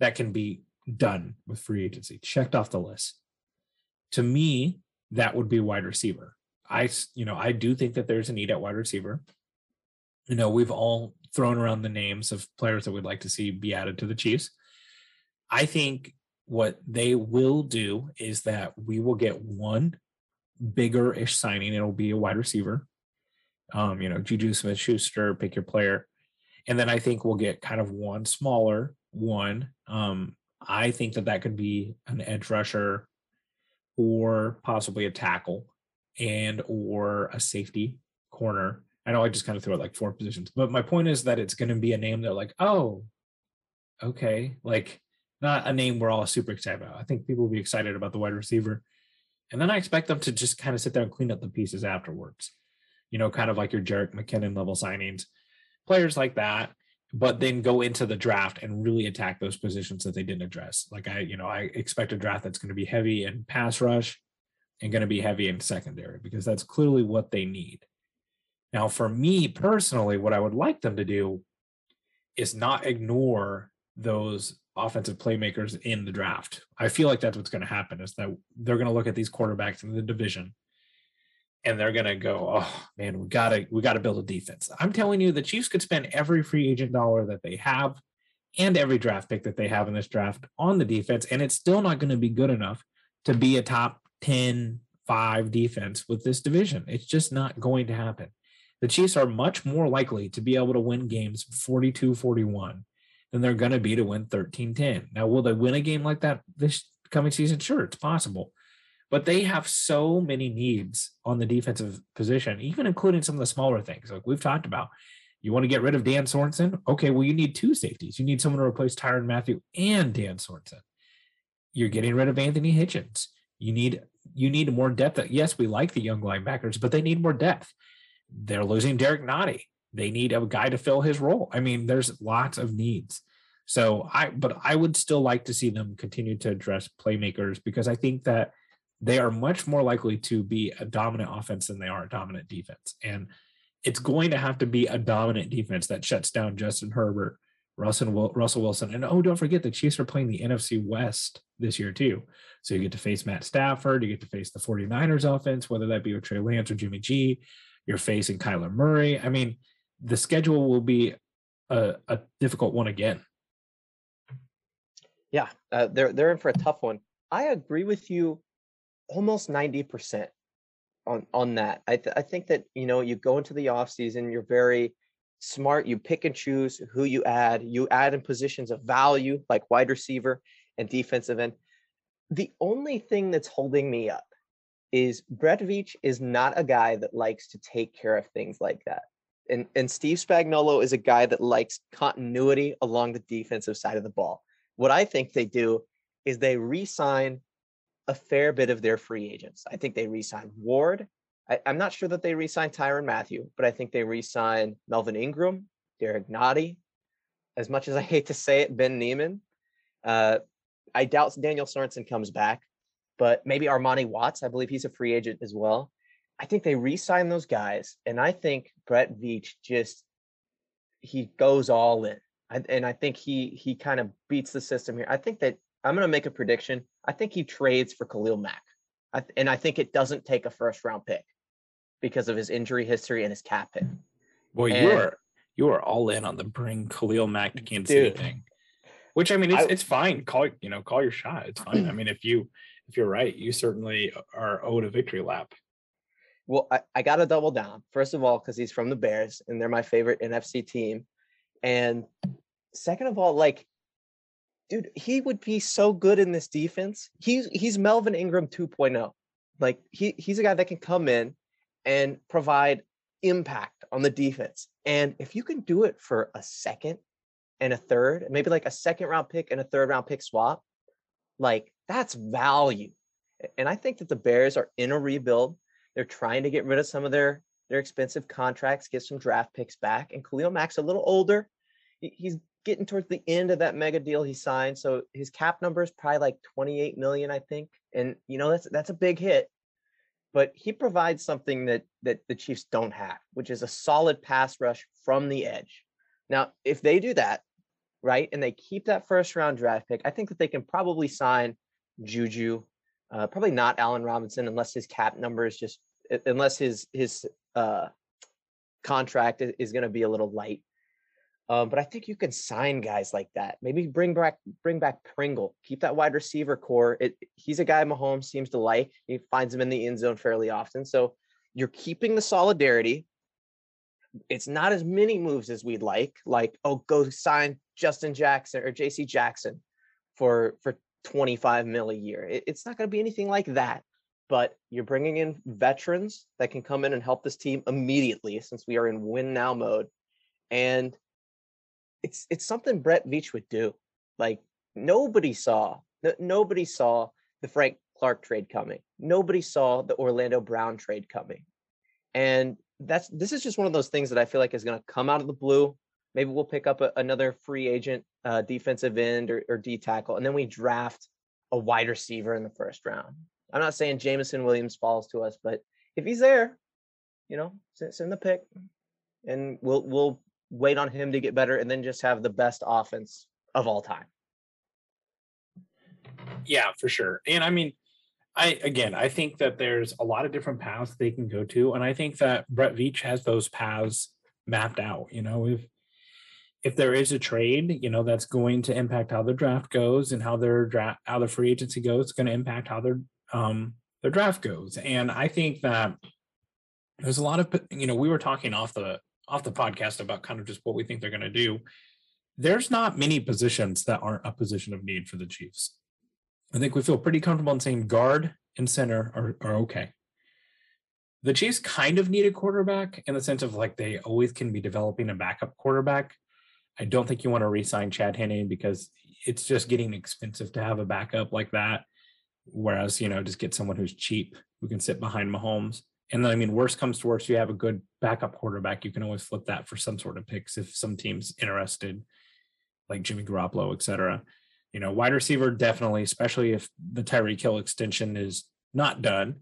that can be done with free agency, checked off the list. To me, that would be wide receiver. I, you know, I do think that there's a need at wide receiver. You know, we've all thrown around the names of players that we'd like to see be added to the Chiefs. I think what they will do is that we will get one bigger ish signing. It'll be a wide receiver. Um, you know, Juju Smith Schuster, pick your player. And then I think we'll get kind of one smaller one um, I think that that could be an edge rusher or possibly a tackle and or a safety corner. I know I just kind of threw out like four positions, but my point is that it's going to be a name that like, oh, okay, like not a name we're all super excited about. I think people will be excited about the wide receiver. And then I expect them to just kind of sit there and clean up the pieces afterwards. You know, kind of like your Jerick McKinnon level signings, players like that but then go into the draft and really attack those positions that they didn't address. Like I, you know, I expect a draft that's going to be heavy in pass rush and going to be heavy in secondary because that's clearly what they need. Now, for me personally, what I would like them to do is not ignore those offensive playmakers in the draft. I feel like that's what's going to happen is that they're going to look at these quarterbacks in the division and they're going to go, "Oh man, we got to we got to build a defense." I'm telling you the Chiefs could spend every free agent dollar that they have and every draft pick that they have in this draft on the defense and it's still not going to be good enough to be a top 10 5 defense with this division. It's just not going to happen. The Chiefs are much more likely to be able to win games 42 41 than they're going to be to win 13 10. Now, will they win a game like that this coming season? Sure, it's possible. But they have so many needs on the defensive position, even including some of the smaller things like we've talked about. You want to get rid of Dan Sorensen? Okay, well, you need two safeties. You need someone to replace Tyrann Mathieu and Dan Sorensen. You're getting rid of Anthony Hitchens. You need you need more depth. Yes, we like the young linebackers, but they need more depth. They're losing Derek Nnadi. They need a guy to fill his role. I mean, there's lots of needs. So I, but I would still like to see them continue to address playmakers because I think that they are much more likely to be a dominant offense than they are a dominant defense. And it's going to have to be a dominant defense that shuts down Justin Herbert, Russell, Russell Wilson. And oh, don't forget the Chiefs are playing the NFC West this year too. So you get to face Matt Stafford, you get to face the 49ers offense, whether that be with Trey Lance or Jimmy G. You're facing Kyler Murray. I mean, the schedule will be a, a difficult one again. Yeah, uh, they're they're in for a tough one. I agree with you almost 90% on on that. I th- I think that, you know, you go into the off season, you're very smart, you pick and choose who you add. You add in positions of value like wide receiver and defensive end. The only thing that's holding me up is Brett Veach is not a guy that likes to take care of things like that. And, and Steve Spagnuolo is a guy that likes continuity along the defensive side of the ball. What I think they do is they re-sign a fair bit of their free agents. I think they re-sign Ward. I, am not sure that they re-sign Tyrann Mathieu, but I think they re-sign Melvin Ingram, Derek Nnadi. As much as I hate to say it, Ben Niemann. Uh, I doubt Daniel Sorensen comes back but maybe Armani Watts, I believe he's a free agent as well. I think they re-sign those guys, and I think Brett Veach just he goes all in, I, and I think he he kind of beats the system here. I think that I'm going to make a prediction. I think he trades for Khalil Mack, I, and I think it doesn't take a first round pick because of his injury history and his cap hit. Well, you are you are all in on the bring Khalil Mack to Kansas City thing, which I mean it's I, it's fine. Call you know call your shot. It's fine. I mean if you if you're right, you certainly are owed a victory lap. Well, I, I got to double down. First of all, because he's from the Bears and they're my favorite NFC team. And second of all, like, dude, he would be so good in this defense. He's he's Melvin Ingram 2.0. Like he he's a guy that can come in and provide impact on the defense. And if you can do it for a second and a third, maybe like a second round pick and a third round pick swap, like that's value. And I think that the Bears are in a rebuild. They're trying to get rid of some of their their expensive contracts, get some draft picks back. And Khalil Mack's a little older. He's getting towards the end of that mega deal he signed. So his cap number is probably like 28 million, I think. And you know, that's that's a big hit. But he provides something that that the Chiefs don't have, which is a solid pass rush from the edge. Now, if they do that, right, and they keep that first round draft pick, I think that they can probably sign Juju, uh, probably not Allen Robinson unless his cap number is just unless his his uh, contract is going to be a little light. Um, but I think you can sign guys like that. Maybe bring back bring back Pringle. Keep that wide receiver core. It, he's a guy Mahomes seems to like. He finds him in the end zone fairly often. So you're keeping the solidarity. It's not as many moves as we'd like. Like oh, go sign Justin Jackson or J.C. Jackson for for 25 mil a year. It, it's not going to be anything like that. But you're bringing in veterans that can come in and help this team immediately since we are in win now mode. And it's it's something Brett Veach would do. Like nobody saw nobody saw the Frank Clark trade coming. Nobody saw the Orlando Brown trade coming. And that's this is just one of those things that I feel like is going to come out of the blue. Maybe we'll pick up a, another free agent uh, defensive end or, or D tackle, and then we draft a wide receiver in the first round. I'm not saying Jameson Williams falls to us, but if he's there, you know, send, send the pick, and we'll we'll wait on him to get better, and then just have the best offense of all time. Yeah, for sure. And I mean, I again, I think that there's a lot of different paths they can go to, and I think that Brett Veach has those paths mapped out. You know, if if there is a trade, you know, that's going to impact how the draft goes and how their draft, how the free agency goes, it's going to impact how their um their draft goes. And I think that there's a lot of you know, we were talking off the off the podcast about kind of just what we think they're going to do. There's not many positions that aren't a position of need for the Chiefs. I think we feel pretty comfortable in saying guard and center are, are okay. The Chiefs kind of need a quarterback in the sense of like they always can be developing a backup quarterback. I don't think you want to re-sign Chad Henne because it's just getting expensive to have a backup like that. Whereas, you know, just get someone who's cheap who can sit behind Mahomes. And then, I mean, worst comes to worst, you have a good backup quarterback. You can always flip that for some sort of picks if some team's interested, like Jimmy Garoppolo, et cetera. You know, wide receiver, definitely, especially if the Tyreek Hill extension is not done.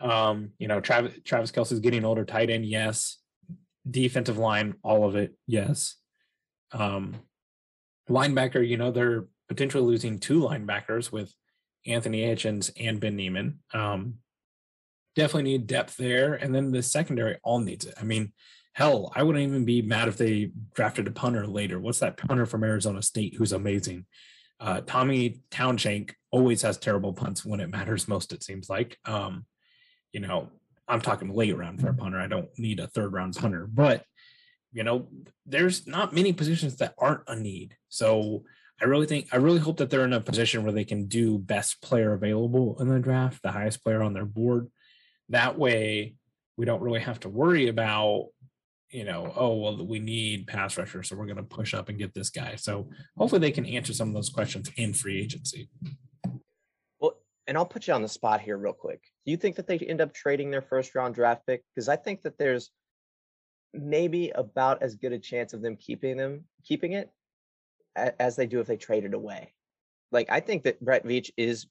Um, you know, Travis, Travis Kelce's getting older, tight end, yes. Defensive line, all of it, yes. Um, linebacker, you know, they're potentially losing two linebackers with Anthony Hitchens and Ben Niemann. Um, definitely need depth there. And then the secondary all needs it. I mean, hell, I wouldn't even be mad if they drafted a punter later. What's that punter from Arizona State who's amazing? Uh, Tommy Townsend always has terrible punts when it matters most, it seems like. Um, you know, I'm talking late round for a punter. I don't need a third round punter, but you know, there's not many positions that aren't a need. So I really think I really hope that they're in a position where they can do best player available in the draft, the highest player on their board. That way, we don't really have to worry about, you know, oh well, we need pass rusher, so we're going to push up and get this guy. So hopefully, they can answer some of those questions in free agency. Well, and I'll put you on the spot here real quick. Do you think that they end up trading their first round draft pick? Because I think that there's maybe about as good a chance of them keeping them keeping it as they do if they trade it away. Like I think that Brett Veach is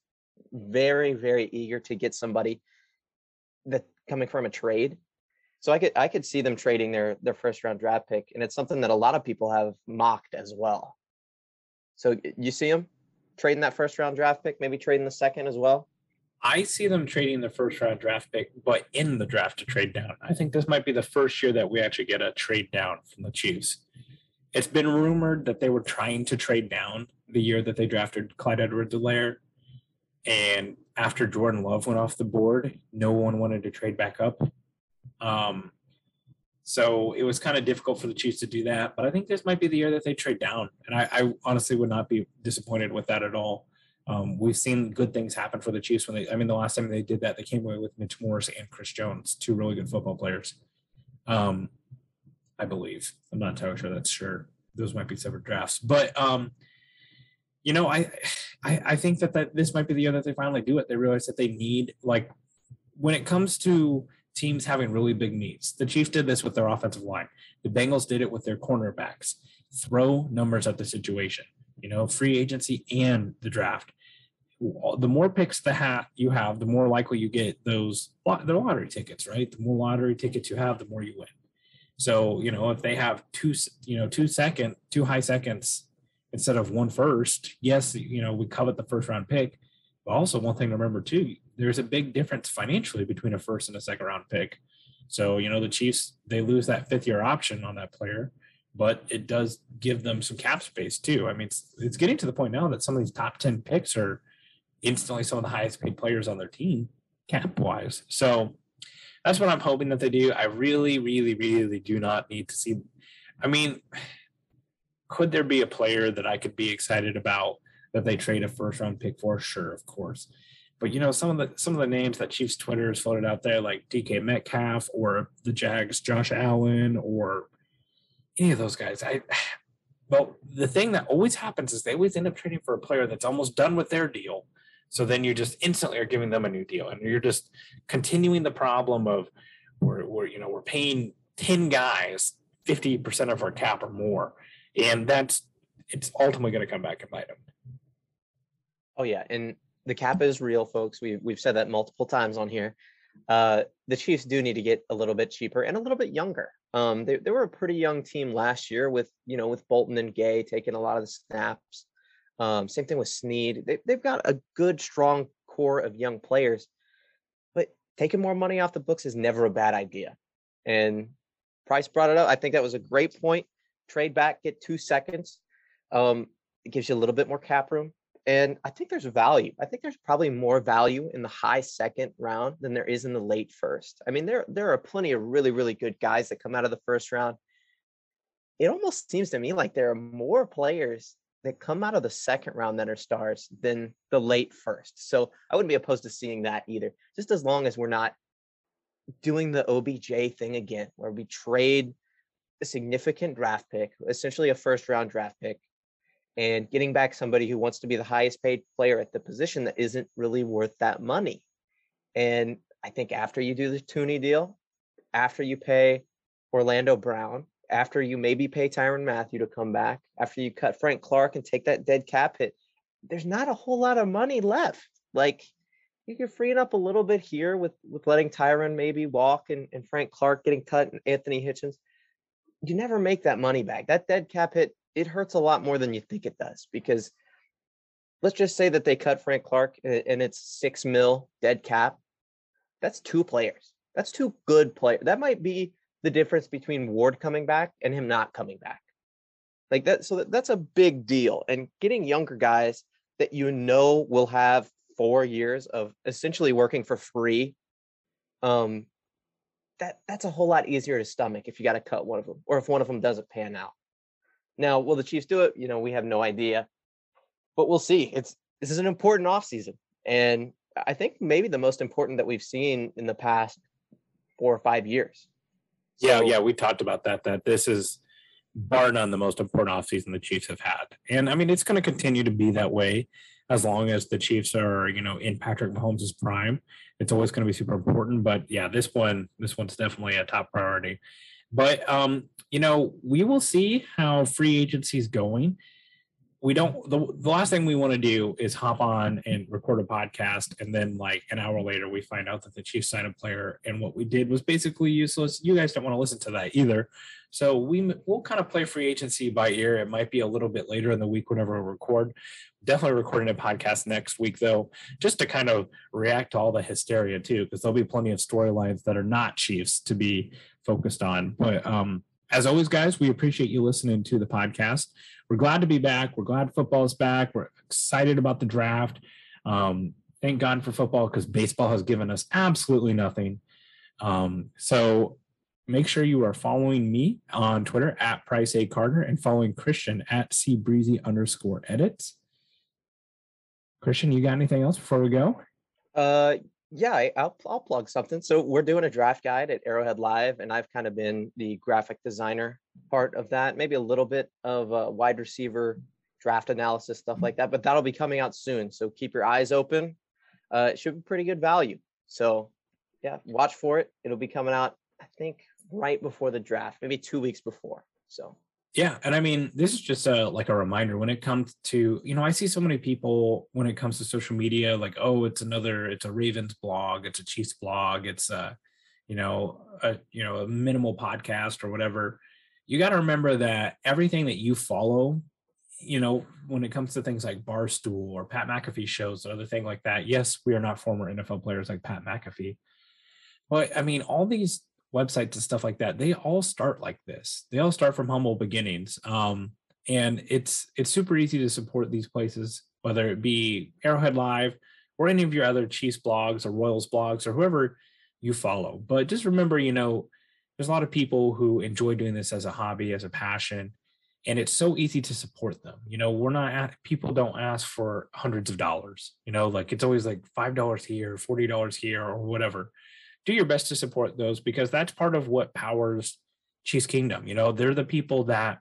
very very eager to get somebody that coming from a trade. So I could I could see them trading their their first round draft pick, and it's something that a lot of people have mocked as well. So you see them trading that first round draft pick, maybe trading the second as well. I see them trading the first round draft pick, but in the draft to trade down. I think this might be the first year that we actually get a trade down from the Chiefs. It's been rumored that they were trying to trade down the year that they drafted Clyde Edwards-Helaire. And after Jordan Love went off the board, no one wanted to trade back up. Um, so it was kind of difficult for the Chiefs to do that. But I think this might be the year that they trade down. And I, I honestly would not be disappointed with that at all. Um, we've seen good things happen for the Chiefs when they, I mean, the last time they did that, they came away with Mitch Morse and Chris Jones, two really good football players. Um, I believe. I'm not entirely sure that's sure. Those might be separate drafts, but um, you know, I, I, I think that that this might be the year that they finally do it. They realize that they need like when it comes to teams having really big needs. The Chiefs did this with their offensive line. The Bengals did it with their cornerbacks. Throw numbers at the situation. You know, free agency and the draft the more picks the hat you have, the more likely you get those the lottery tickets, right? The more lottery tickets you have, the more you win. So you know if they have two, you know, two second, two high seconds instead of one first, yes, you know we covet the first round pick. But also one thing to remember too, there's a big difference financially between a first and a second round pick. So you know the Chiefs they lose that fifth year option on that player, but it does give them some cap space too. I mean, it's it's getting to the point now that some of these top ten picks are instantly some of the highest paid players on their team cap wise. So that's what I'm hoping that they do. I really, really, really do not need to see. I mean, could there be a player that I could be excited about that they trade a first round pick for? Sure, of course. But you know, some of the some of the names that Chiefs Twitter has floated out there, like DK Metcalf or the Jags, Josh Allen, or any of those guys. I well, the thing that always happens is they always end up trading for a player that's almost done with their deal so then you just instantly are giving them a new deal, and you're just continuing the problem of we're, we're you know we're paying ten guys fifty percent of our cap or more, and that's it's ultimately going to come back and bite them. Oh yeah, and the cap is real, folks. We we've said that multiple times on here. uh, the Chiefs do need to get a little bit cheaper and a little bit younger. Um, they, they were a pretty young team last year with you know with Bolton and Gay taking a lot of the snaps. Um, same thing with Sneed. They, they've got a good, strong core of young players, but taking more money off the books is never a bad idea. And Price brought it up. I think that was a great point. Trade back, get two seconds. Um, it gives you a little bit more cap room. And I think there's value. I think there's probably more value in the high second round than there is in the late first. I mean, there there are plenty of really, really good guys that come out of the first round. It almost seems to me like there are more players that come out of the second round that are stars than the late first. So I wouldn't be opposed to seeing that either, just as long as we're not doing the OBJ thing again, where we trade a significant draft pick, essentially a first round draft pick, and getting back somebody who wants to be the highest paid player at the position that isn't really worth that money. And I think after you do the Thuney deal, after you pay Orlando Brown, after you maybe pay Tyrann Mathieu to come back, after you cut Frank Clark and take that dead cap hit, there's not a whole lot of money left. Like you're freeing up a little bit here with with letting Tyrann maybe walk and, and Frank Clark getting cut and Anthony Hitchens. You never make that money back. That dead cap hit it hurts a lot more than you think it does because let's just say that they cut Frank Clark and it's six mil dead cap. That's two players. That's two good players. That might be the difference between Ward coming back and him not coming back. Like that. So that's a big deal. And getting younger guys that you know will have four years of essentially working for free. Um, that that's a whole lot easier to stomach if you got to cut one of them or if one of them doesn't pan out. Now, will the Chiefs do it? You know, we have no idea, but we'll see. It's this is an important offseason. And I think maybe the most important that we've seen in the past four or five years. So, yeah, yeah, we talked about that. That this is bar none the most important offseason the Chiefs have had. And I mean, it's going to continue to be that way as long as the Chiefs are, you know, in Patrick Mahomes' prime. It's always going to be super important. But yeah, this one, this one's definitely a top priority. But um, you know, we will see how free agency is going. We don't. The, the last thing we want to do is hop on and record a podcast, and then like an hour later, we find out that the Chiefs signed a player, and what we did was basically useless. You guys don't want to listen to that either. So we we'll kind of play free agency by ear. It might be a little bit later in the week whenever we record. Definitely recording a podcast next week though, just to kind of react to all the hysteria too, because there'll be plenty of storylines that are not Chiefs to be focused on. But um, as always, guys, we appreciate you listening to the podcast. We're glad to be back. We're glad football is back. We're excited about the draft. Um, thank God for football because baseball has given us absolutely nothing. Um, so make sure you are following me on Twitter at Price A Carter and following Christian at C Breezy underscore edits. Christian, you got anything else before we go? Uh, yeah, I, will I'll plug something. So we're doing a draft guide at Arrowhead Live, and I've kind of been the graphic designer part of that. Maybe a little bit of a wide receiver draft analysis stuff like that, but that'll be coming out soon. So keep your eyes open. Uh, it should be pretty good value. So yeah, watch for it. It'll be coming out, I think, right before the draft, maybe two weeks before. So yeah, and I mean, this is just a like a reminder when it comes to you know I see so many people when it comes to social media like oh it's another it's a Ravens blog it's a Chiefs blog it's a you know a you know a minimal podcast or whatever. You got to remember that everything that you follow, you know, when it comes to things like Barstool or Pat McAfee shows or other thing like that. Yes, we are not former NFL players like Pat McAfee, but I mean all these websites and stuff like that, they all start like this. They all start from humble beginnings. Um, and it's it's super easy to support these places, whether it be Arrowhead Live or any of your other Chiefs blogs or Royals blogs or whoever you follow. But just remember, you know, there's a lot of people who enjoy doing this as a hobby, as a passion, and it's so easy to support them. You know, we're not at, people don't ask for hundreds of dollars. You know, like it's always like five dollars here, forty dollars here, or whatever do your best to support those because that's part of what powers Chiefs Kingdom. You know, they're the people that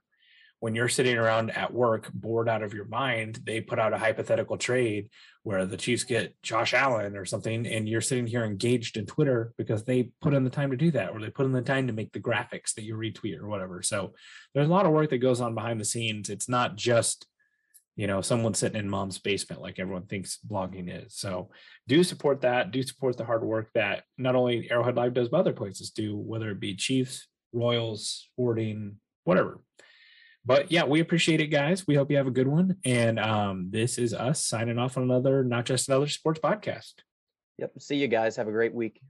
when you're sitting around at work bored out of your mind, they put out a hypothetical trade where the Chiefs get Josh Allen or something, and you're sitting here engaged in Twitter because they put in the time to do that, or they put in the time to make the graphics that you retweet or whatever. So there's a lot of work that goes on behind the scenes. It's not just you know someone sitting in mom's basement like everyone thinks blogging is. So do support that do support the hard work that not only arrowhead live does but other places do whether it be chiefs royals sporting whatever. But yeah we appreciate it guys. We hope you have a good one and um, this is us signing off on another not just another sports podcast. Yep. See you guys. Have a great week